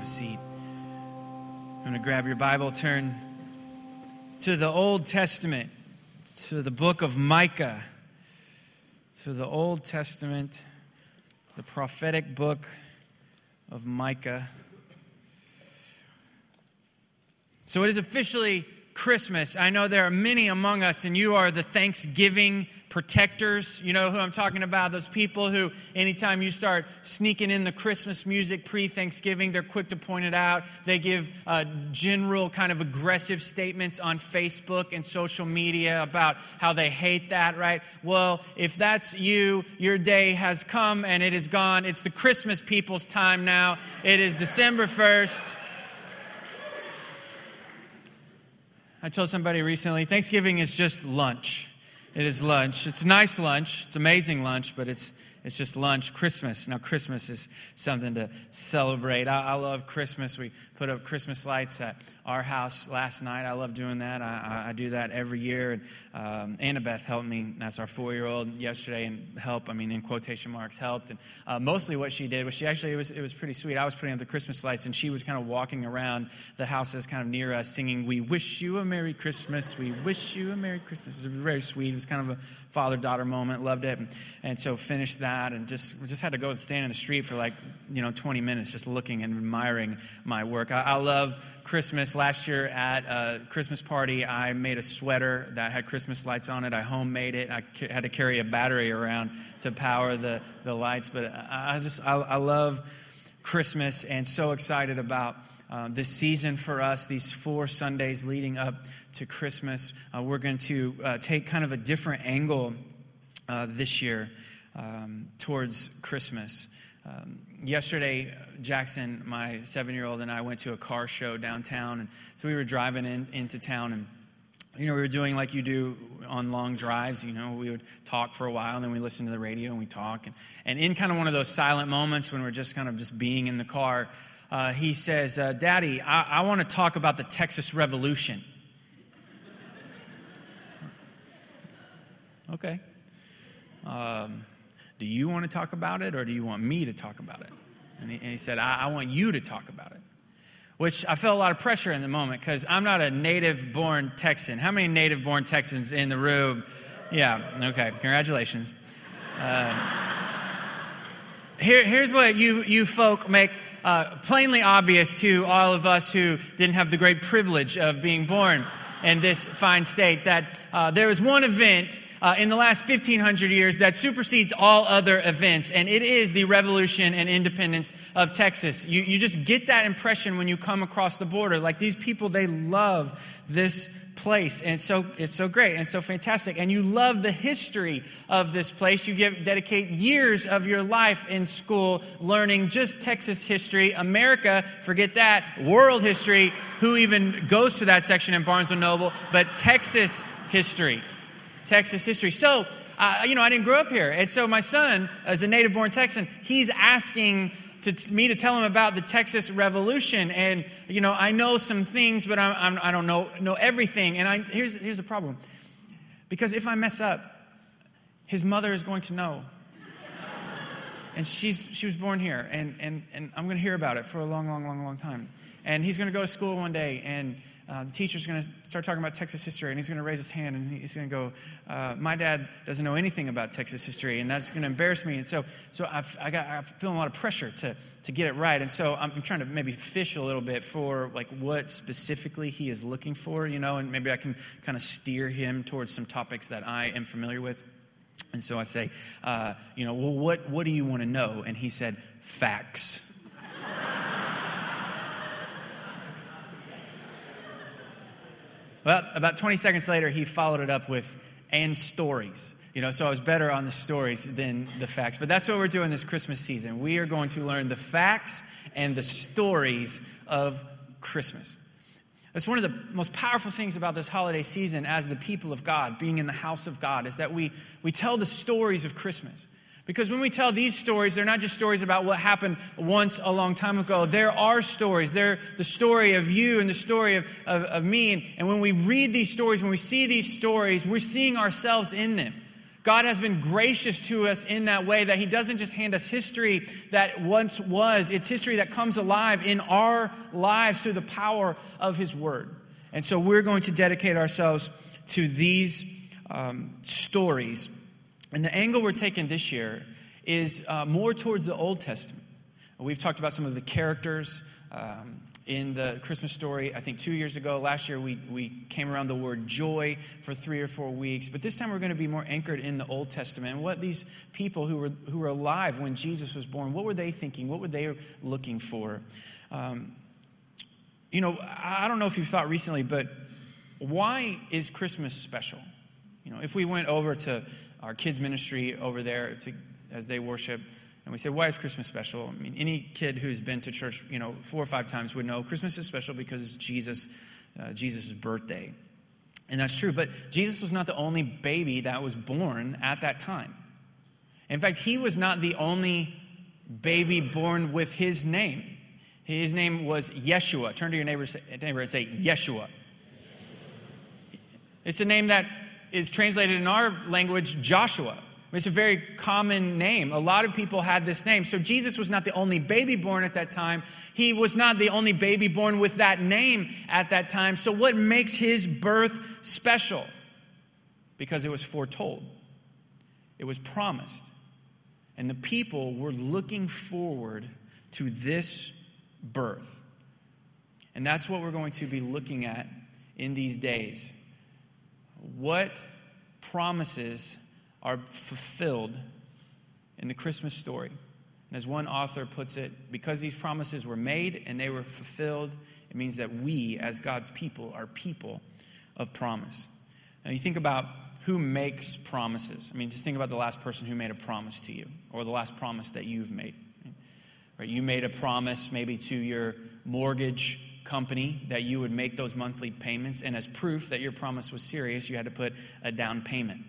have a seat. I'm going to grab your Bible, turn to the Old Testament, to the book of Micah, to the Old Testament, the prophetic book of Micah. So it is officially Christmas. I know there are many among us, and you are the Thanksgiving protectors. You know who I'm talking about? Those people who, anytime you start sneaking in the Christmas music pre Thanksgiving, they're quick to point it out. They give uh, general, kind of aggressive statements on Facebook and social media about how they hate that, right? Well, if that's you, your day has come and it is gone. It's the Christmas people's time now. It is December 1st. I told somebody recently Thanksgiving is just lunch. It is lunch. It's a nice lunch. It's amazing lunch, but it's it's just lunch. Christmas. Now, Christmas is something to celebrate. I, I, love Christmas. We put up Christmas lights at our house last night. I love doing that. I, I do that every year. And um, Annabeth helped me. That's our four year old yesterday. And help, I mean, in quotation marks, helped. And uh, mostly what she did was she actually, it was, it was pretty sweet. I was putting up the Christmas lights, and she was kind of walking around the houses kind of near us singing, We wish you a Merry Christmas. We wish you a Merry Christmas. It was very sweet. It was kind of a father daughter moment. Loved it. And, and so finished that that and just just had to go and stand in the street for like you know 20 minutes just looking and admiring my work i, I love christmas. Last year at a christmas party i made a sweater that had christmas lights on it. I homemade it. I ca- had to carry a battery around to power the, the lights. But i, I just I, I, love christmas and so excited about uh, this season for us these four sundays leading up to christmas. Uh, we're going to uh, take kind of a different angle uh, this year um, towards Christmas. Um, yesterday, Jackson, my seven year old, and I went to a car show downtown. And so we were driving in, into town and you know, we were doing like you do on long drives. You know, we would talk for a while, and then we listen to the radio and we talk. And, and in kind of one of those silent moments when we're just kind of just being in the car, uh, he says, uh, Daddy, I, I want to talk about the Texas Revolution. okay. Um, do you want to talk about it or do you want me to talk about it? And he, and he said, I, I want you to talk about it. Which I felt a lot of pressure in the moment because I'm not a native born Texan. How many native born Texans in the room? Yeah, okay, congratulations. Uh, here, here's what you, you folk make uh, plainly obvious to all of us who didn't have the great privilege of being born in this fine state that uh, there is one event uh, in the last 1500 years that supersedes all other events, and it is the revolution and independence of Texas. You, you just get that impression when you come across the border. Like these people, they love this place. And it's so, it's so great and so fantastic. And you love the history of this place. You give, dedicate years of your life in school learning just Texas history. America, forget that. World history. Who even goes to that section in Barnes & Noble? But Texas history. Texas history. So, uh, you know, I didn't grow up here. And so my son, as a native born Texan, he's asking to me to tell him about the Texas Revolution. And, you know, I know some things, but I'm, I'm, I do not know, know everything. And I, here's, here's the problem. Because if I mess up, his mother is going to know. And she's, she was born here. And, and, and I'm going to hear about it for a long, long, long, long time. And he's going to go to school one day and uh, the teacher's going to start talking about Texas history, and he's going to raise his hand and he's going to go, uh, "My dad doesn't know anything about Texas history, and that's going to embarrass me." And so, so I've, I got, I'm feeling a lot of pressure to to get it right, and so I'm, I'm trying to maybe fish a little bit for like what specifically he is looking for, you know, and maybe I can kind of steer him towards some topics that I am familiar with. And so I say, uh, you know, well, what what do you want to know? And he said, facts. Well, about 20 seconds later, he followed it up with, and stories. You know, so I was better on the stories than the facts. But that's what we're doing this Christmas season. We are going to learn the facts and the stories of Christmas. That's one of the most powerful things about this holiday season as the people of God, being in the house of God, is that we, we tell the stories of Christmas. Because when we tell these stories, they're not just stories about what happened once a long time ago. There are stories. They're the story of you and the story of, of, of me. And, and when we read these stories, when we see these stories, we're seeing ourselves in them. God has been gracious to us in that way that He doesn't just hand us history that once was, it's history that comes alive in our lives through the power of His Word. And so we're going to dedicate ourselves to these um, stories. And the angle we're taking this year is uh, more towards the Old Testament. We've talked about some of the characters. Um, in the Christmas story, I think two years ago. Last year, we, we came around the word joy for three or four weeks. But this time, we're going to be more anchored in the Old Testament. And what these people who were, who were alive when Jesus was born, what were they thinking? What were they looking for? Um, you know, I don't know if you've thought recently, but why is Christmas special? You know, if we went over to our kids' ministry over there to, as they worship, and we say, why is Christmas special? I mean, any kid who's been to church, you know, four or five times would know Christmas is special because it's Jesus, uh, Jesus' birthday. And that's true. But Jesus was not the only baby that was born at that time. In fact, he was not the only baby born with his name. His name was Yeshua. Turn to your neighbor, neighbor and say, Yeshua. It's a name that is translated in our language, Joshua. It's a very common name. A lot of people had this name. So Jesus was not the only baby born at that time. He was not the only baby born with that name at that time. So, what makes his birth special? Because it was foretold, it was promised. And the people were looking forward to this birth. And that's what we're going to be looking at in these days. What promises are fulfilled in the Christmas story. And as one author puts it, because these promises were made and they were fulfilled, it means that we, as God's people, are people of promise. Now, you think about who makes promises. I mean, just think about the last person who made a promise to you, or the last promise that you've made. Right? You made a promise maybe to your mortgage company that you would make those monthly payments, and as proof that your promise was serious, you had to put a down payment.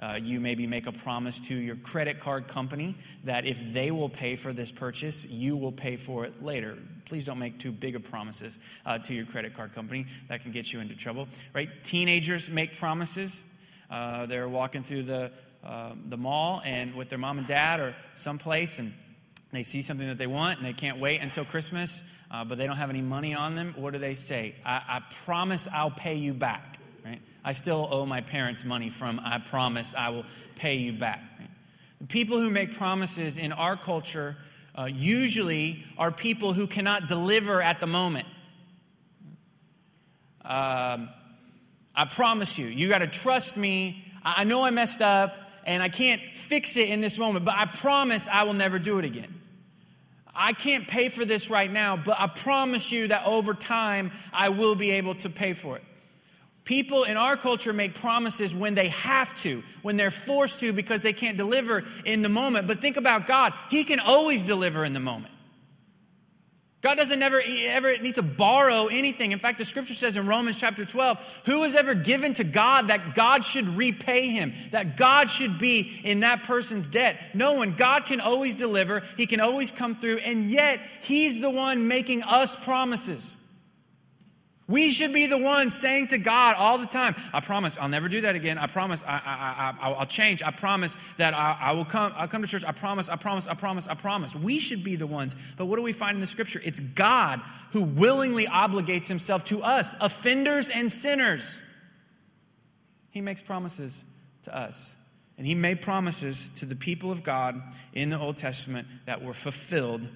Uh, you maybe make a promise to your credit card company that if they will pay for this purchase, you will pay for it later. Please don't make too big of promises uh, to your credit card company. That can get you into trouble, right? Teenagers make promises. Uh, they're walking through the, uh, the mall and with their mom and dad or someplace and they see something that they want and they can't wait until Christmas, uh, but they don't have any money on them. What do they say? I, I promise I'll pay you back. I still owe my parents money from I promise I will pay you back. The people who make promises in our culture uh, usually are people who cannot deliver at the moment. Um, I promise you, you got to trust me. I know I messed up and I can't fix it in this moment, but I promise I will never do it again. I can't pay for this right now, but I promise you that over time I will be able to pay for it. People in our culture make promises when they have to, when they're forced to because they can't deliver in the moment. But think about God. He can always deliver in the moment. God doesn't ever, ever need to borrow anything. In fact, the scripture says in Romans chapter 12, who has ever given to God that God should repay him, that God should be in that person's debt? No one. God can always deliver, He can always come through, and yet He's the one making us promises. We should be the ones saying to God all the time, I promise I'll never do that again. I promise I, I, I, will change. I promise that I, I, will come, I'll come to church. I promise, I promise, I promise, I promise. We should be the ones. But what do we find in the scripture? It's God who willingly obligates himself to us, offenders and sinners. He makes promises to us. And he made promises to the people of God in the Old Testament that were fulfilled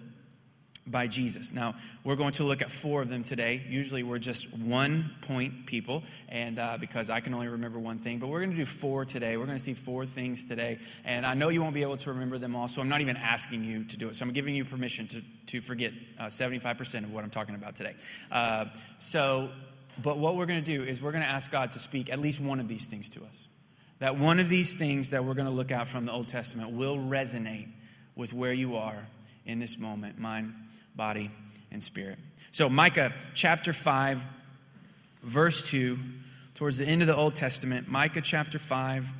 by Jesus. Now, we're going to look at four of them today. Usually, we're just one point people, and uh, because I can only remember one thing, but we're going to do four today. We're going to see four things today, and I know you won't be able to remember them all, so I'm not even asking you to do it. So, I'm giving you permission to, to forget uh, 75% of what I'm talking about today. Uh, so, but what we're going to do is we're going to ask God to speak at least one of these things to us. That one of these things that we're going to look at from the Old Testament will resonate with where you are in this moment. Mine body, and spirit. So, Micah chapter 5, verse 2, towards the end of the Old Testament, Micah chapter 5.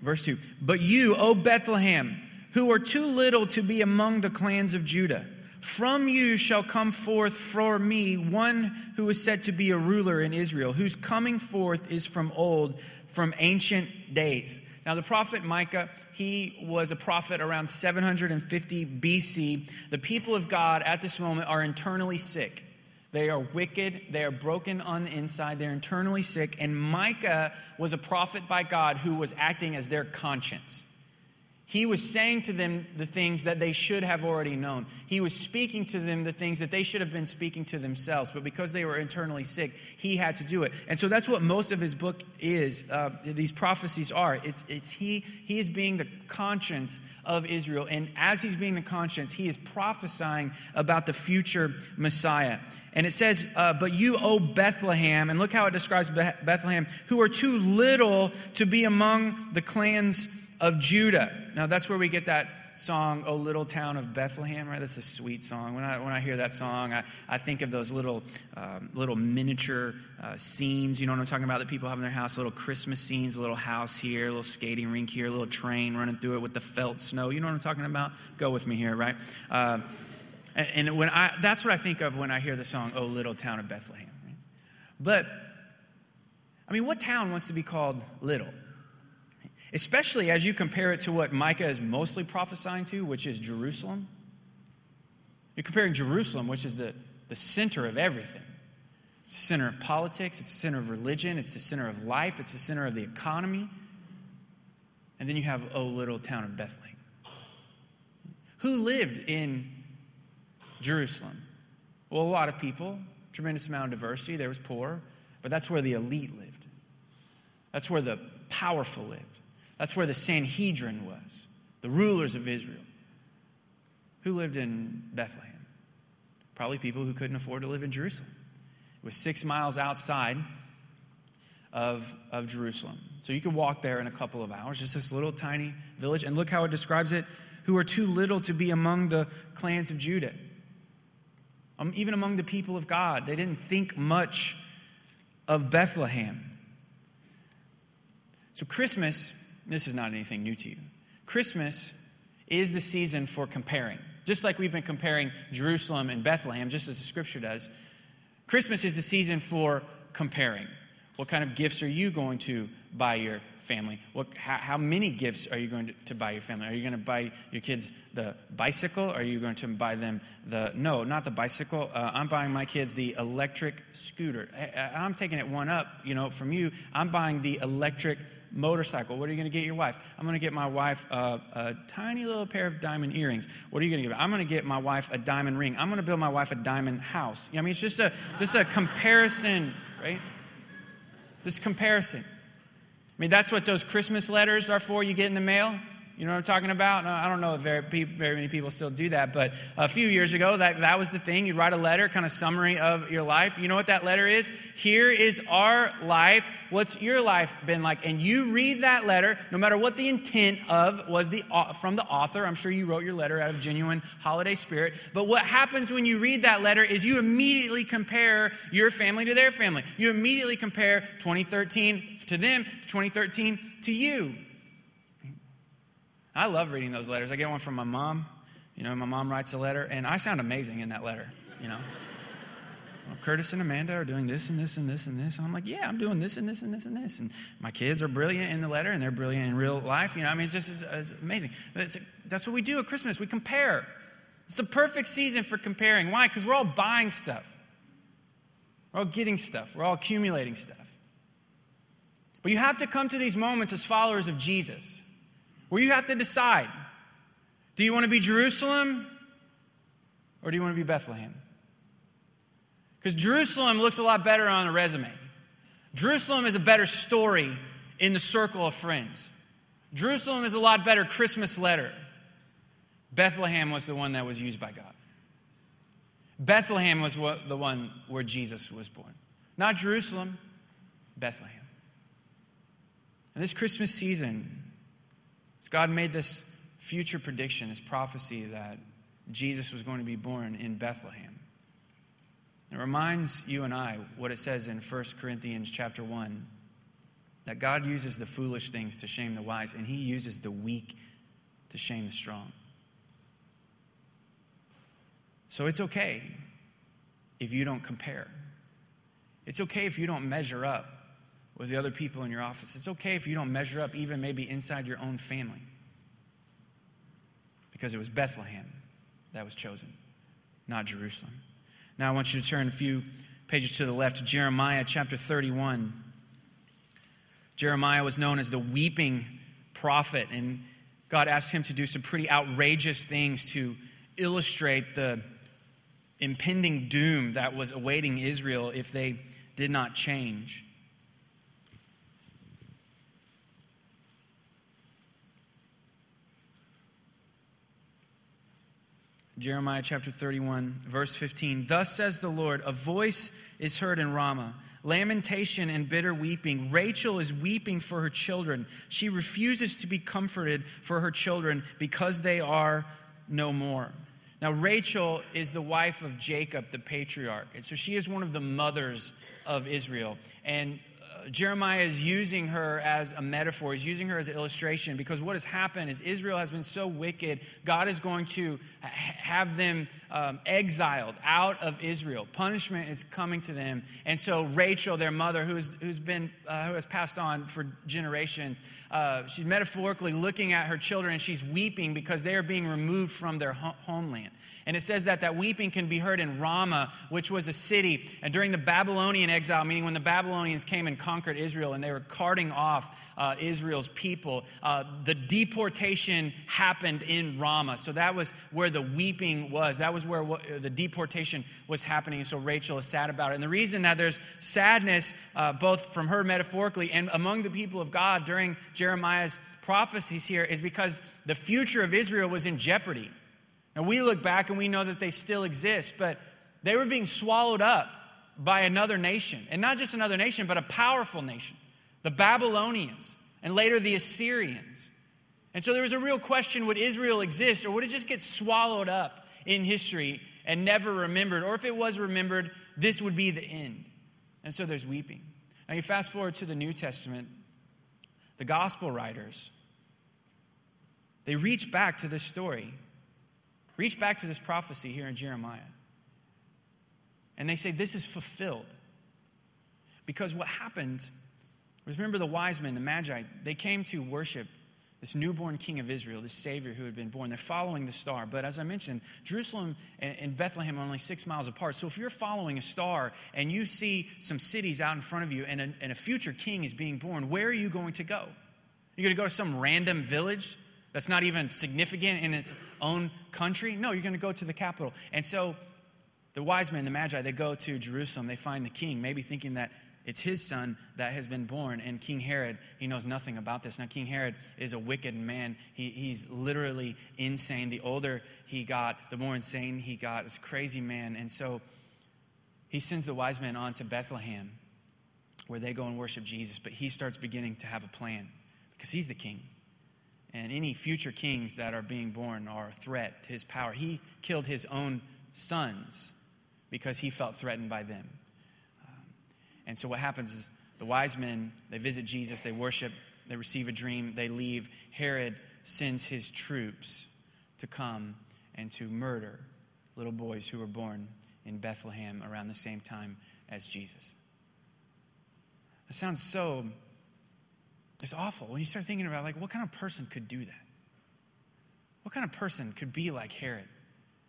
Verse 2 But you, O Bethlehem, who are too little to be among the clans of Judah, From you shall come forth for me one who is said to be a ruler in Israel, whose coming forth is from old, from ancient days. Now, the prophet Micah, he was a prophet around 750 BC. The people of God at this moment are internally sick. They are wicked. They are broken on the inside. They're internally sick. And Micah was a prophet by God who was acting as their conscience. He was saying to them the things that they should have already known. He was speaking to them the things that they should have been speaking to themselves. But because they were internally sick, he had to do it. And so that's what most of his book is. Uh, these prophecies are. It's, it's he, he is being the conscience of Israel. And as he's being the conscience, he is prophesying about the future Messiah. And it says, uh, But you, O Bethlehem, and look how it describes Bethlehem, who are too little to be among the clans of Judah. Now, that's where we get that song, O Little Town of Bethlehem, right? That's a sweet song. When I, when I hear that song, I, I think of those little, um, little miniature uh, scenes, you know what I'm talking about, that people have in their house, little Christmas scenes, a little house here, a little skating rink here, a little train running through it with the felt snow. You know what I'm talking about? Go with me here, right? Uh, and, and, when I, that's what I think of when I hear the song, O Little Town of Bethlehem. Right? But, I mean, what town wants to be called little? Especially as you compare it to what Micah is mostly prophesying to, which is Jerusalem. You're comparing Jerusalem, which is the, the center of everything. It's the center of politics, it's the center of religion, it's the center of life, it's the center of the economy. And then you have, oh, little town of Bethlehem. Who lived in Jerusalem? Well, a lot of people, tremendous amount of diversity. There was poor, but that's where the elite lived. That's where the powerful lived. That's where the Sanhedrin was, the rulers of Israel. Who lived in Bethlehem? Probably people who couldn't afford to live in Jerusalem. It was six miles outside of, of Jerusalem. So you could walk there in a couple of hours, just this little tiny village. And look how it describes it who are too little to be among the clans of Judah. Um, even among the people of God, they didn't think much of Bethlehem. So, Christmas this is not anything new to you. Christmas is the season for comparing. Just like we've been comparing Jerusalem and Bethlehem, just as the scripture does, Christmas is the season for comparing. What kind of gifts are you going to buy your family? What, how, how many gifts are you going to, to, buy your family? Are you going to buy your kids the bicycle? Are you going to buy them the, no, not the bicycle. Uh, I'm buying my kids the electric scooter. I, I'm taking it one up, you know, from you. I'm buying the electric motorcycle. What are you going to get your wife? I'm going to get my wife a, a, tiny little pair of diamond earrings. What are you going to get? I'm going to get my wife a diamond ring. I'm going to build my wife a diamond house. You know, I mean, it's just a just a comparison, right? This comparison. I mean, that's what those Christmas letters are for. You get in the mail. You know what I'm talking about? I don't know if very, very many people still do that, but a few years ago, that, that was the thing. You'd write a letter, kind of summary of your life. You know what that letter is? Here is our life. What's your life been like? And you read that letter, no matter what the intent of was the, from the author. I'm sure you wrote your letter out of genuine holiday spirit. But what happens when you read that letter is you immediately compare your family to their family. You immediately compare 2013 to them, 2013 to you. I love reading those letters. I get one from my mom. You know, my mom writes a letter, and I sound amazing in that letter, you know. Well, Curtis and Amanda are doing this and this and this and this. And I'm like, yeah, I'm doing this and this and this and this. And my kids are brilliant in the letter, and they're brilliant in real life. You know, I mean, it's just it's, it's amazing. It's, that's what we do at Christmas. We compare. It's the perfect season for comparing. Why? Because we're all buying stuff. We're all getting stuff. We're all accumulating stuff. But you have to come to these moments as followers of Jesus where you have to decide do you want to be Jerusalem or do you want to be Bethlehem? Because Jerusalem looks a lot better on a resume. Jerusalem is a better story in the circle of friends. Jerusalem is a lot better Christmas letter. Bethlehem was the one that was used by God. Bethlehem was what, the one where Jesus was born. Not Jerusalem, Bethlehem. And this Christmas season, as God made this future prediction, this prophecy that Jesus was going to be born in Bethlehem. It reminds you and I what it says in 1 Corinthians chapter 1 that God uses the foolish things to shame the wise, and he uses the weak to shame the strong. So it's okay if you don't compare. It's okay if you don't measure up with the other people in your office. It's okay if you don't measure up, even maybe inside your own family. Because it was Bethlehem that was chosen, not Jerusalem. Now, I want you to turn a few pages to the left Jeremiah chapter 31. Jeremiah was known as the weeping prophet, and God asked him to do some pretty outrageous things to illustrate the impending doom that was awaiting Israel if they did not change. Jeremiah chapter 31, verse 15. Thus says the Lord, a voice is heard in Ramah, lamentation and bitter weeping. Rachel is weeping for her children. She refuses to be comforted for her children because they are no more. Now, Rachel is the wife of Jacob, the patriarch. And so she is one of the mothers of Israel. And Jeremiah is using her as a metaphor. He's using her as an illustration because what has happened is Israel has been so wicked, God is going to have them um, exiled out of Israel. Punishment is coming to them. And so Rachel, their mother, who's, who's been, uh, who has passed on for generations, uh, she's metaphorically looking at her children and she's weeping because they are being removed from their ho- homeland. And it says that that weeping can be heard in Ramah, which was a city. And during the Babylonian exile, meaning when the Babylonians came and conquered Israel and they were carting off uh, Israel's people, uh, the deportation happened in Ramah. So that was where the weeping was. That was where the deportation was happening. And so Rachel is sad about it. And the reason that there's sadness, uh, both from her metaphorically and among the people of God during Jeremiah's prophecies here, is because the future of Israel was in jeopardy. And we look back and we know that they still exist, but they were being swallowed up by another nation. And not just another nation, but a powerful nation the Babylonians, and later the Assyrians. And so there was a real question would Israel exist, or would it just get swallowed up in history and never remembered? Or if it was remembered, this would be the end. And so there's weeping. Now you fast forward to the New Testament, the gospel writers, they reach back to this story Reach back to this prophecy here in Jeremiah. And they say, This is fulfilled. Because what happened was remember the wise men, the Magi, they came to worship this newborn king of Israel, this Savior who had been born. They're following the star. But as I mentioned, Jerusalem and Bethlehem are only six miles apart. So if you're following a star and you see some cities out in front of you and a, and a future king is being born, where are you going to go? You're going to go to some random village that's not even significant in its own country? No, you're going to go to the capital. And so the wise men, the magi, they go to Jerusalem. They find the king, maybe thinking that it's his son that has been born. And King Herod, he knows nothing about this. Now, King Herod is a wicked man. He, he's literally insane. The older he got, the more insane he got. It's a crazy man. And so he sends the wise men on to Bethlehem where they go and worship Jesus. But he starts beginning to have a plan because he's the king and any future kings that are being born are a threat to his power. He killed his own sons because he felt threatened by them. Um, and so what happens is the wise men, they visit Jesus, they worship, they receive a dream, they leave. Herod sends his troops to come and to murder little boys who were born in Bethlehem around the same time as Jesus. It sounds so it's awful when you start thinking about like what kind of person could do that? What kind of person could be like Herod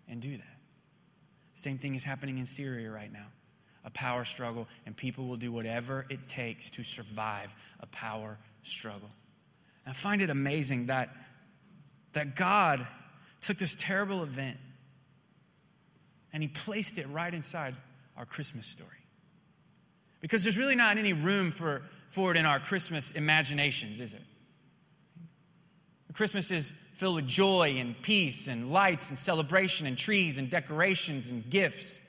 and do that? Same thing is happening in Syria right now. A power struggle, and people will do whatever it takes to survive a power struggle. I find it amazing that, that God took this terrible event and He placed it right inside our Christmas story. Because there's really not any room for for it in our Christmas imaginations, is it? Christmas is filled with joy and peace and lights and celebration and trees and decorations and gifts.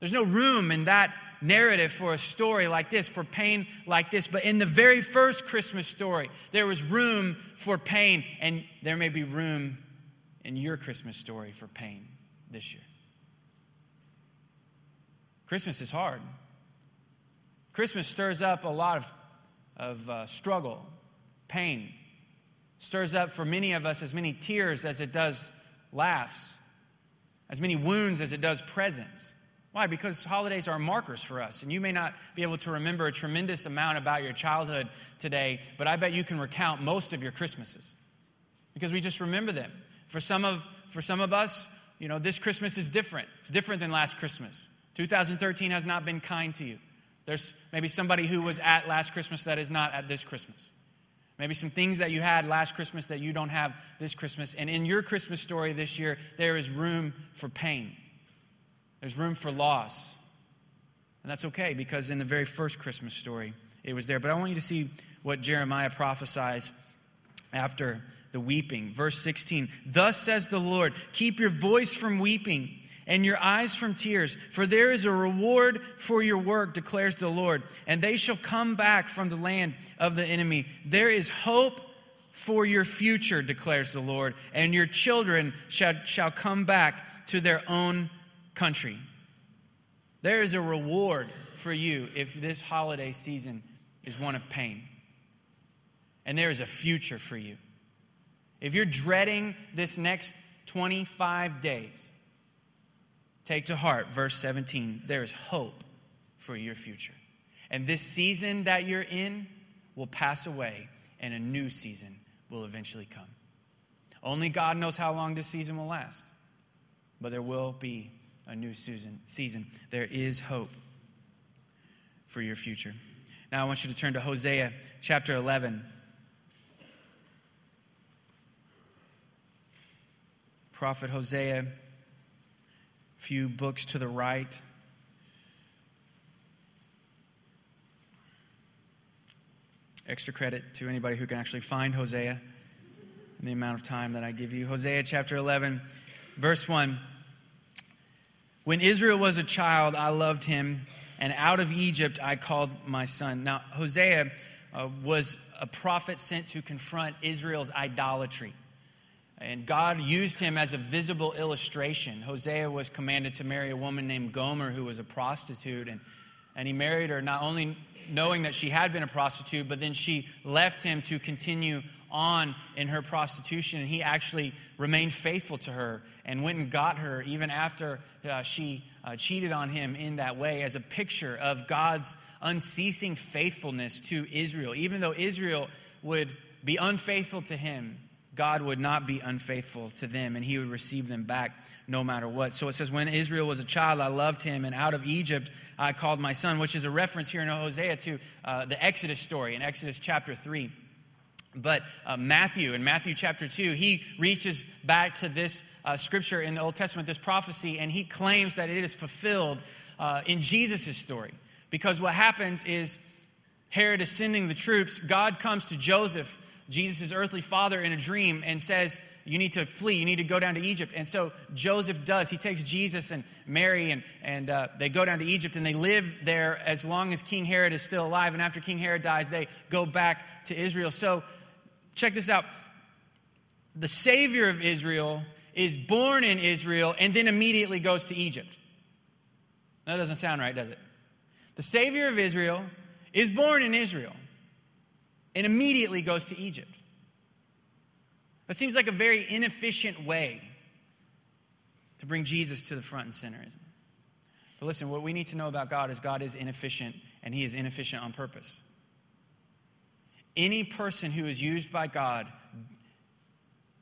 There's no room in that narrative for a story like this, for pain like this. But in the very first Christmas story, there was room for pain, and there may be room in your Christmas story for pain this year. Christmas is hard. Christmas stirs up a lot of of uh, struggle, pain. Stirs up for many of us as many tears as it does laughs. as many wounds as it does presents. Why? Because holidays are markers for us. And you may not be able to remember a tremendous amount about your childhood today, but I bet you can recount most of your Christmases because we just remember them. For some of, for some of us, you know, this Christmas is different. It's different than last Christmas. 2013 has not been kind to you. There's maybe somebody who was at last Christmas that is not at this Christmas. Maybe some things that you had last Christmas that you don't have this Christmas. And in your Christmas story this year, there is room for pain, there's room for loss. And that's okay because in the very first Christmas story, it was there. But I want you to see what Jeremiah prophesies after the weeping. Verse 16 Thus says the Lord, keep your voice from weeping and your eyes from tears, for there is a reward for your work, declares the Lord, and they shall come back from the land of the enemy. There is hope for your future, declares the Lord, and your children shall, shall come back to their own country. There is a reward for you if this holiday season is one of pain. And there is a future for you. If you're dreading this next 25 days, take to heart verse 17. There is hope for your future. And this season that you're in will pass away, and a new season will eventually come. Only God knows how long this season will last, but there will be a new season. season. There is hope for your future. Now, I want you to turn to Hosea chapter 11. prophet Hosea, few books to the right. Extra credit to anybody who can actually find Hosea in the amount of time that I give you. Hosea chapter 11, verse 1. When Israel was a child, I loved him, and out of Egypt I called my son. Now, Hosea uh, was a prophet sent to confront Israel's idolatry. And God used him as a visible illustration. Hosea was commanded to marry a woman named Gomer who was a prostitute. And, and he married her not only knowing that she had been a prostitute, but then she left him to continue on in her prostitution. And he actually remained faithful to her and went and got her even after uh, she uh, cheated on him in that way as a picture of God's unceasing faithfulness to Israel. Even though Israel would be unfaithful to him, God would not be unfaithful to them and he would receive them back no matter what. So it says, When Israel was a child, I loved him, and out of Egypt I called my son, which is a reference here in Hosea to uh, the Exodus story in Exodus chapter 3. But uh, Matthew, in Matthew chapter 2, he reaches back to this uh, scripture in the Old Testament, this prophecy, and he claims that it is fulfilled uh, in Jesus' story. Because what happens is Herod is sending the troops, God comes to Joseph Jesus' earthly father in a dream and says, You need to flee, you need to go down to Egypt. And so Joseph does. He takes Jesus and Mary, and, and uh, they go down to Egypt and they live there as long as King Herod is still alive. And after King Herod dies, they go back to Israel. So check this out the Savior of Israel is born in Israel and then immediately goes to Egypt. That doesn't sound right, does it? The Savior of Israel is born in Israel and immediately goes to Egypt. That seems like a very inefficient way to bring Jesus to the front and center, isn't it? But listen, what we need to know about God is God is inefficient, and He is inefficient on purpose. Any person who is used by God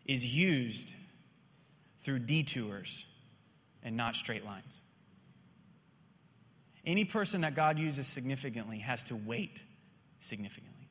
is used through detours and not straight lines. Any person that God uses significantly has to wait significantly.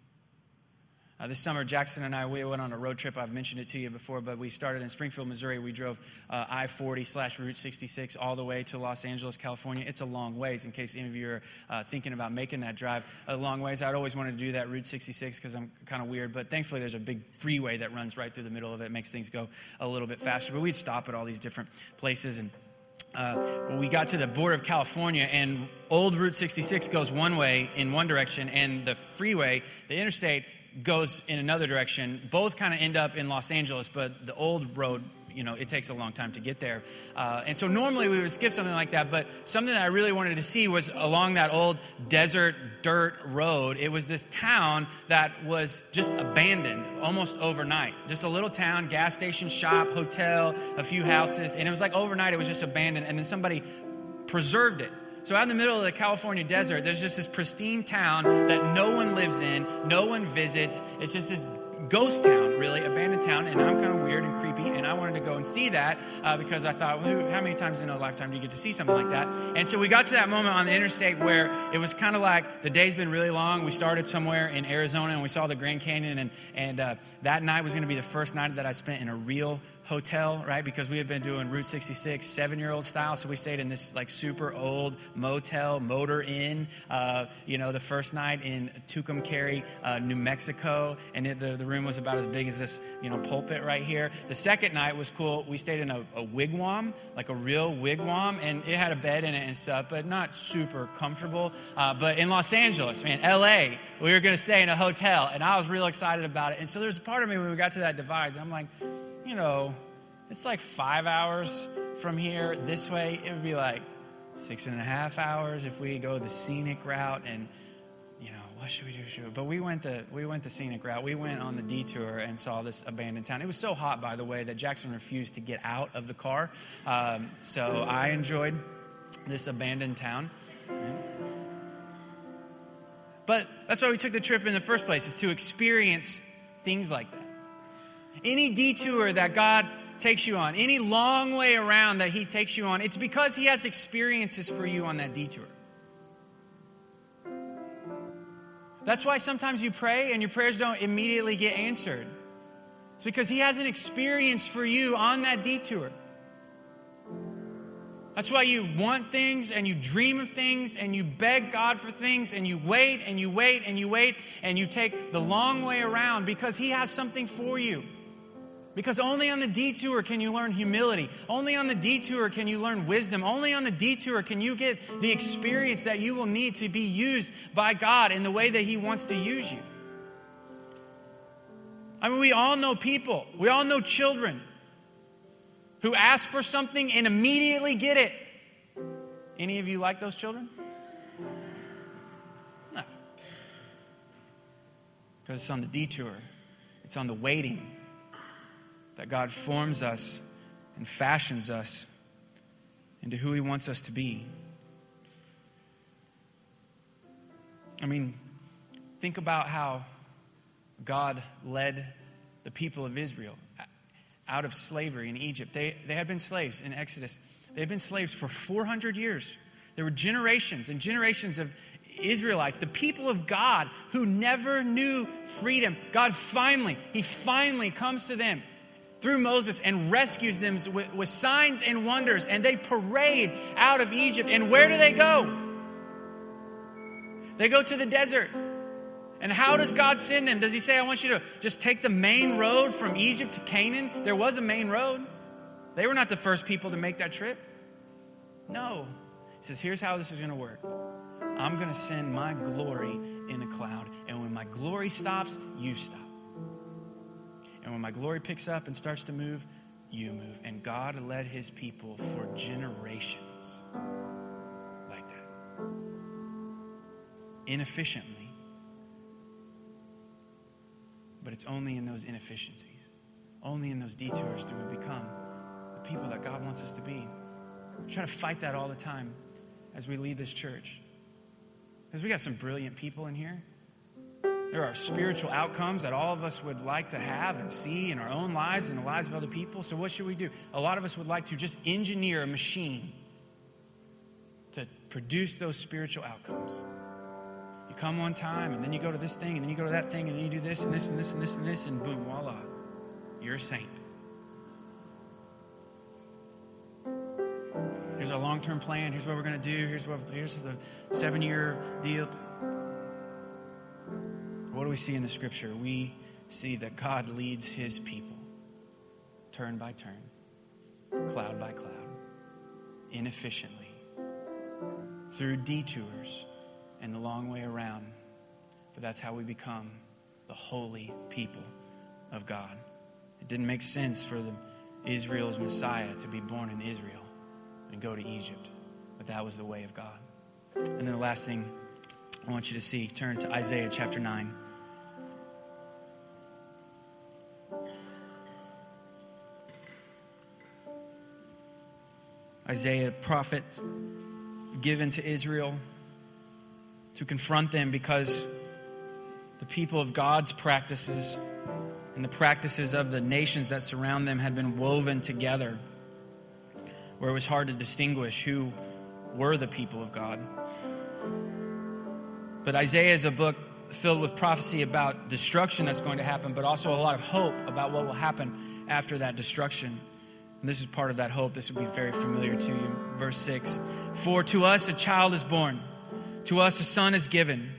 Uh, this summer, Jackson and I, we went on a road trip. I've mentioned it to you before, but we started in Springfield, Missouri. We drove uh, I 40 slash Route 66 all the way to Los Angeles, California. It's a long ways, in case any of you are uh, thinking about making that drive a long ways. I'd always wanted to do that Route 66 because I'm kind of weird, but thankfully there's a big freeway that runs right through the middle of it, makes things go a little bit faster. But we'd stop at all these different places and uh, we got to the border of California, and old Route 66 goes one way in one direction, and the freeway, the interstate, goes in another direction. Both kind of end up in Los Angeles, but the old road you know, it takes a long time to get there. Uh, and so normally we would skip something like that, but something that I really wanted to see was along that old desert dirt road. It was this town that was just abandoned almost overnight. Just a little town, gas station, shop, hotel, a few houses. And it was like overnight it was just abandoned. And then somebody preserved it. So, out in the middle of the California desert, there's just this pristine town that no one lives in, no one visits. It's just this ghost town, really, abandoned town, and I'm kind of weird and creepy, and I wanted to go and see that uh, because I thought, well, how many times in a lifetime do you get to see something like that? And so we got to that moment on the interstate where it was kind of like the day's been really long. We started somewhere in Arizona, and we saw the Grand Canyon, and, and uh, that night was going to be the first night that I spent in a real hotel, right? Because we had been doing Route 66 seven year old style. So we stayed in this like super old motel, motor inn, uh, you know, the first night in Tucumcari, uh, New Mexico. And it, the, the room was about as big as this, you know, pulpit right here. The second night was cool. We stayed in a, a wigwam, like a real wigwam, and it had a bed in it and stuff, but not super comfortable. Uh, but in Los Angeles, man, LA, we were going to stay in a hotel, and I was real excited about it. And so there's a part of me when we got to that divide, I'm like, you know, it's like five hours from here this way. It would be like six and a half hours if we go the scenic route. And, you know, what should we do? Should we? But we went, the, we went the scenic route. We went on the detour and saw this abandoned town. It was so hot, by the way, that Jackson refused to get out of the car. Um, so I enjoyed this abandoned town. But that's why we took the trip in the first place, is to experience things like that. Any detour that God takes you on, any long way around that He takes you on, it's because He has experiences for you on that detour. That's why sometimes you pray and your prayers don't immediately get answered. It's because He has an experience for you on that detour. That's why you want things and you dream of things and you beg God for things and you wait and you wait and you wait and you take the long way around because He has something for you. Because only on the detour can you learn humility. Only on the detour can you learn wisdom. Only on the detour can you get the experience that you will need to be used by God in the way that He wants to use you. I mean, we all know people, we all know children who ask for something and immediately get it. Any of you like those children? No. Because it's on the detour, it's on the waiting that God forms us and fashions us into who He wants us to be. I mean, think about how God led the people of Israel out of slavery in Egypt. They, they had been slaves in Exodus, they had been slaves for 400 years. There were generations and generations of Israelites, the people of God who never knew freedom. God finally, He finally comes to them through Moses and rescues them with, with signs and wonders. And they parade out of Egypt. And where do they go? They go to the desert. And how does God send them? Does He say, I want you to just take the main road from Egypt to Canaan? There was a main road. They were not the first people to make that trip. No. He says, Here's how this is going to work I'm going to send my glory in a cloud. And when my glory stops, you stop. And when my glory picks up and starts to move, you move. And God led his people for generations like that. Inefficiently. But it's only in those inefficiencies, only in those detours do we become the people that God wants us to be. Try to fight that all the time as we lead this church. Because we got some brilliant people in here. There are spiritual outcomes that all of us would like to have and see in our own lives and the lives of other people. So, what should we do? A lot of us would like to just engineer a machine to produce those spiritual outcomes. You come one time, and then you go to this thing, and then you go to that thing, and then you do this and this and this and this and this, and boom, voila, you're a saint. Here's our long term plan. Here's what we're going to do. Here's, what, here's the seven year deal. What do we see in the scripture? We see that God leads his people turn by turn, cloud by cloud, inefficiently, through detours and the long way around. But that's how we become the holy people of God. It didn't make sense for the Israel's Messiah to be born in Israel and go to Egypt. But that was the way of God. And then the last thing I want you to see turn to Isaiah chapter 9. Isaiah, prophet given to Israel to confront them because the people of God's practices and the practices of the nations that surround them had been woven together, where it was hard to distinguish who were the people of God. But Isaiah is a book filled with prophecy about destruction that's going to happen, but also a lot of hope about what will happen after that destruction. And this is part of that hope. This would be very familiar to you. Verse 6 For to us a child is born, to us a son is given,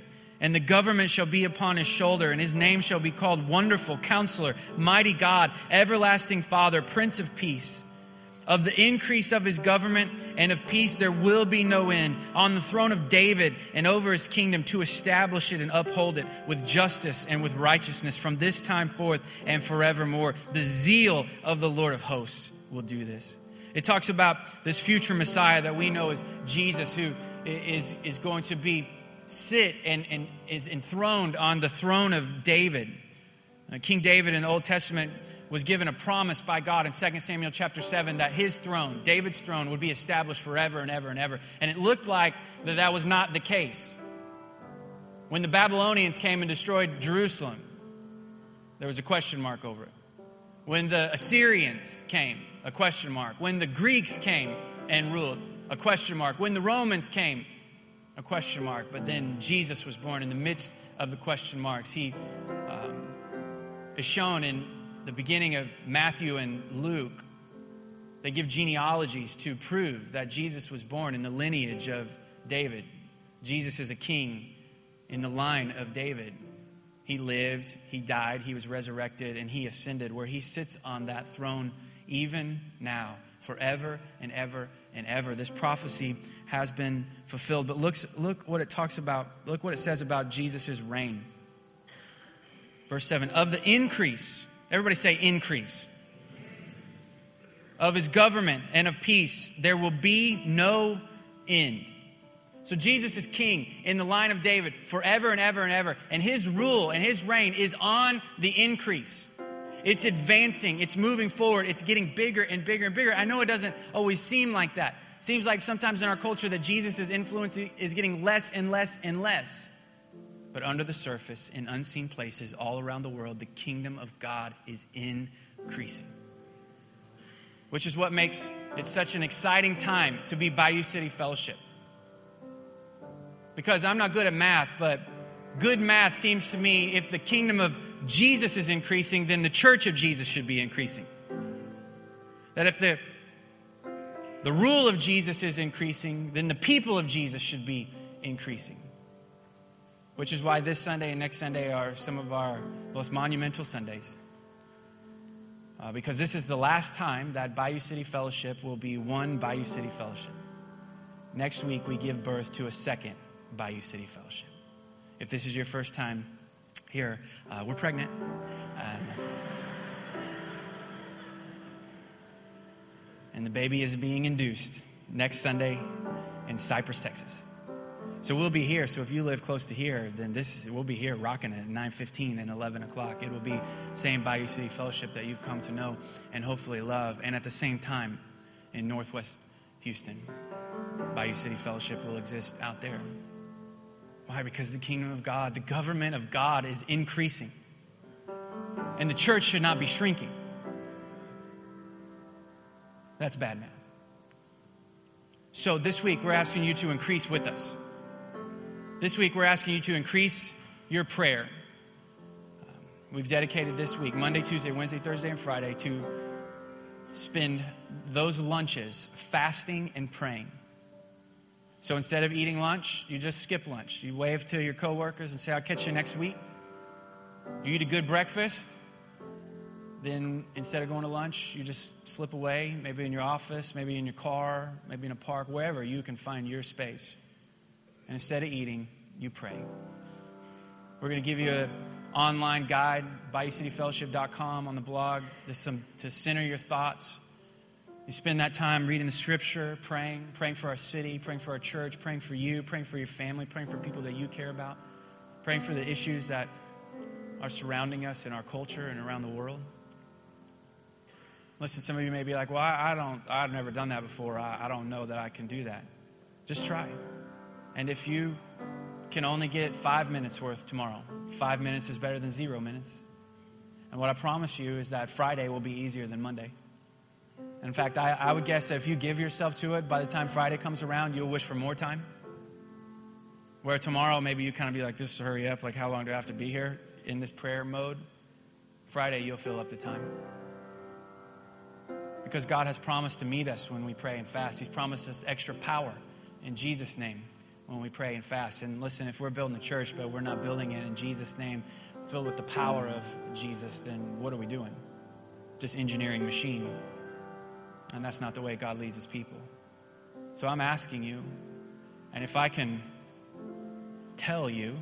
and the government shall be upon his shoulder, and his name shall be called Wonderful, Counselor, Mighty God, Everlasting Father, Prince of Peace. Of the increase of his government and of peace there will be no end on the throne of David and over his kingdom to establish it and uphold it with justice and with righteousness from this time forth and forevermore. The zeal of the Lord of hosts will do this. It talks about this future Messiah that we know as Jesus, who is, is going to be sit and, and is enthroned on the throne of David. King David in the Old Testament was given a promise by God in 2 Samuel chapter 7 that his throne, David's throne, would be established forever and ever and ever. And it looked like that that was not the case. When the Babylonians came and destroyed Jerusalem, there was a question mark over it. When the Assyrians came, a question mark. When the Greeks came and ruled, a question mark. When the Romans came, a question mark. But then Jesus was born in the midst of the question marks. He um, is shown in the beginning of Matthew and Luke. They give genealogies to prove that Jesus was born in the lineage of David. Jesus is a king in the line of David. He lived, he died, he was resurrected, and he ascended, where he sits on that throne even now, forever and ever and ever. This prophecy has been fulfilled. But look, look what it talks about, look what it says about Jesus' reign. Verse 7 Of the increase, everybody say increase, of his government and of peace, there will be no end. So Jesus is king in the line of David forever and ever and ever. And his rule and his reign is on the increase. It's advancing, it's moving forward, it's getting bigger and bigger and bigger. I know it doesn't always seem like that. Seems like sometimes in our culture that Jesus' influence is getting less and less and less. But under the surface, in unseen places all around the world, the kingdom of God is increasing. Which is what makes it such an exciting time to be Bayou City Fellowship because I'm not good at math, but good math seems to me if the kingdom of Jesus is increasing, then the church of Jesus should be increasing. That if the, the rule of Jesus is increasing, then the people of Jesus should be increasing. Which is why this Sunday and next Sunday are some of our most monumental Sundays. Uh, because this is the last time that Bayou City Fellowship will be one Bayou City Fellowship. Next week, we give birth to a second Bayou City Fellowship. If this is your first time here, uh, we're pregnant. Um, and the baby is being induced next Sunday in Cypress, Texas. So we'll be here. So if you live close to here, then this we'll be here rocking it at 9:15 and 11 o'clock. It will be same Bayou City Fellowship that you've come to know and hopefully love. And at the same time, in Northwest Houston, Bayou City Fellowship will exist out there. Why? Because the kingdom of God, the government of God is increasing. And the church should not be shrinking. That's bad math. So this week, we're asking you to increase with us. This week, we're asking you to increase your prayer. Um, we've dedicated this week, Monday, Tuesday, Wednesday, Thursday, and Friday, to spend those lunches fasting and praying. So instead of eating lunch, you just skip lunch. You wave to your coworkers and say, I'll catch you next week. You eat a good breakfast. Then instead of going to lunch, you just slip away, maybe in your office, maybe in your car, maybe in a park, wherever you can find your space. And instead of eating, you pray. We're going to give you an online guide, bayoucityfellowship.com on the blog. There's some to center your thoughts. You spend that time reading the scripture, praying, praying for our city, praying for our church, praying for you, praying for your family, praying for people that you care about, praying for the issues that are surrounding us in our culture and around the world. Listen, some of you may be like, well, I, I don't, I've never done that before. I, I don't know that I can do that. Just try. And if you can only get five minutes worth tomorrow, five minutes is better than zero minutes. And what I promise you is that Friday will be easier than Monday. In fact, I, I would guess that if you give yourself to it, by the time Friday comes around, you'll wish for more time. Where tomorrow, maybe you kind of be like, this hurry up, like, how long do I have to be here in this prayer mode? Friday, you'll fill up the time. Because God has promised to meet us when we pray and fast. He's promised us extra power in Jesus' name when we pray and fast. And listen, if we're building a church, but we're not building it in Jesus' name, filled with the power of Jesus, then what are we doing? Just engineering machine. And that's not the way God leads his people. So I'm asking you, and if I can tell you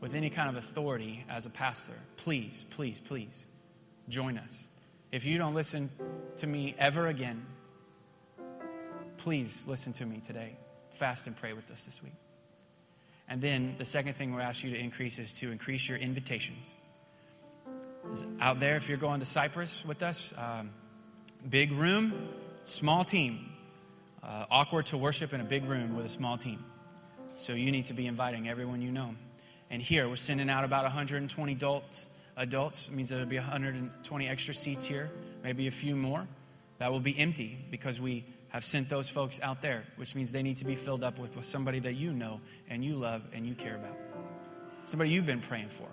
with any kind of authority as a pastor, please, please, please join us. If you don't listen to me ever again, please listen to me today. Fast and pray with us this week. And then the second thing we'll ask you to increase is to increase your invitations. Out there, if you're going to Cypress with us, um, big room, small team. Uh, awkward to worship in a big room with a small team. So you need to be inviting everyone you know. And here, we're sending out about 120 adults adults. It means there'll be 120 extra seats here, maybe a few more. That will be empty because we have sent those folks out there, which means they need to be filled up with, with somebody that you know and you love and you care about. Somebody you've been praying for.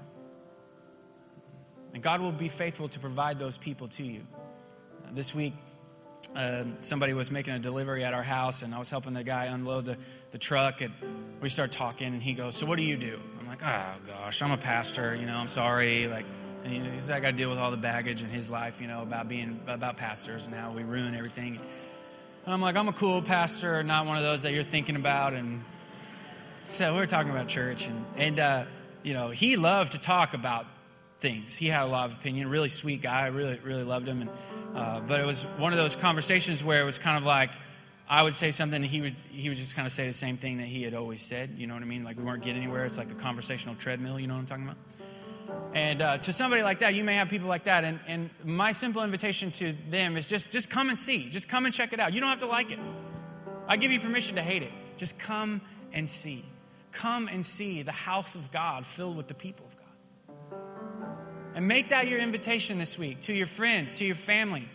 And God will be faithful to provide those people to you. This week, uh, somebody was making a delivery at our house, and I was helping the guy unload the, the truck. And we start talking, and he goes, So, what do you do? I'm like, Oh, gosh, I'm a pastor. You know, I'm sorry. Like, and, you know, he's I got to deal with all the baggage in his life, you know, about being about pastors and how we ruin everything. And I'm like, I'm a cool pastor, not one of those that you're thinking about. And so we were talking about church, and, and uh, you know, he loved to talk about things. He had a lot of opinion. Really sweet guy. Really, really loved him. And, uh, but it was one of those conversations where it was kind of like I would say something, and he would he would just kind of say the same thing that he had always said. You know what I mean? Like we weren't getting anywhere. It's like a conversational treadmill. You know what I'm talking about? And uh, to somebody like that, you may have people like that. And, and my simple invitation to them is just, just come and see. Just come and check it out. You don't have to like it. I give you permission to hate it. Just come and see. Come and see the house of God filled with the people. And make that your invitation this week to your friends, to your family,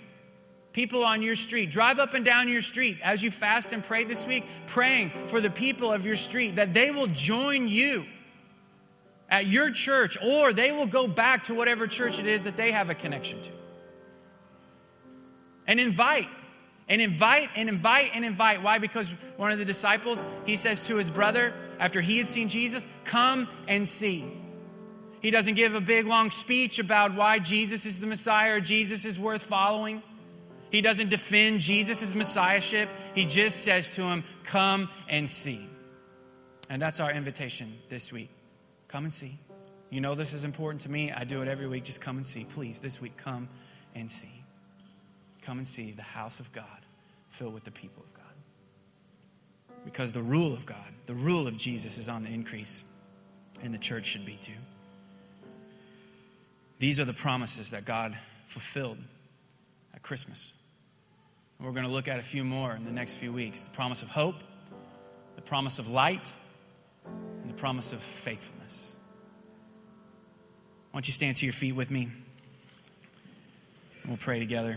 people on your street. Drive up and down your street as you fast and pray this week, praying for the people of your street that they will join you at your church, or they will go back to whatever church it is that they have a connection to. And invite, and invite, and invite, and invite. Why? Because one of the disciples, he says to his brother, after he had seen Jesus, Come and see. He doesn't give a big long speech about why Jesus is the Messiah or Jesus is worth following. He doesn't defend Jesus' messiahship. He just says to him, Come and see. And that's our invitation this week. Come and see. You know this is important to me. I do it every week. Just come and see. Please, this week, come and see. Come and see the house of God filled with the people of God. Because the rule of God, the rule of Jesus is on the increase, and the church should be too. These are the promises that God fulfilled at Christmas. And we're going to look at a few more in the next few weeks the promise of hope, the promise of light, and the promise of faithfulness. Why don't you stand to your feet with me? And we'll pray together.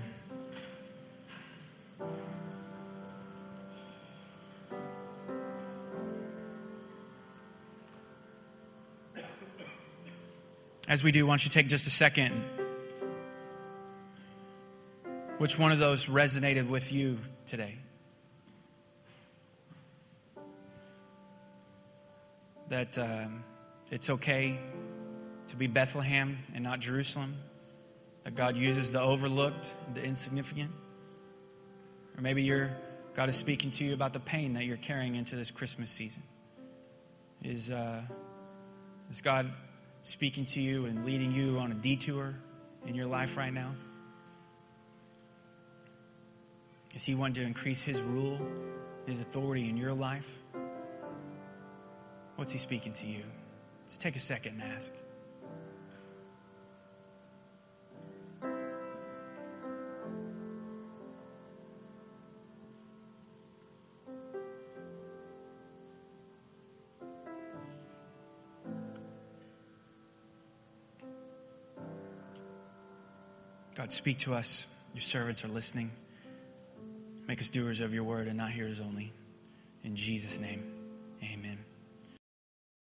As we do, why don't you take just a second? Which one of those resonated with you today? that um, it's okay to be Bethlehem and not Jerusalem, that God uses the overlooked, the insignificant. Or maybe you're, God is speaking to you about the pain that you're carrying into this Christmas season. Is, uh, is God speaking to you and leading you on a detour in your life right now? Is He wanting to increase His rule, His authority in your life? What's He speaking to you? Just take a second and ask. Speak to us. Your servants are listening. Make us doers of your word and not hearers only. In Jesus' name, amen.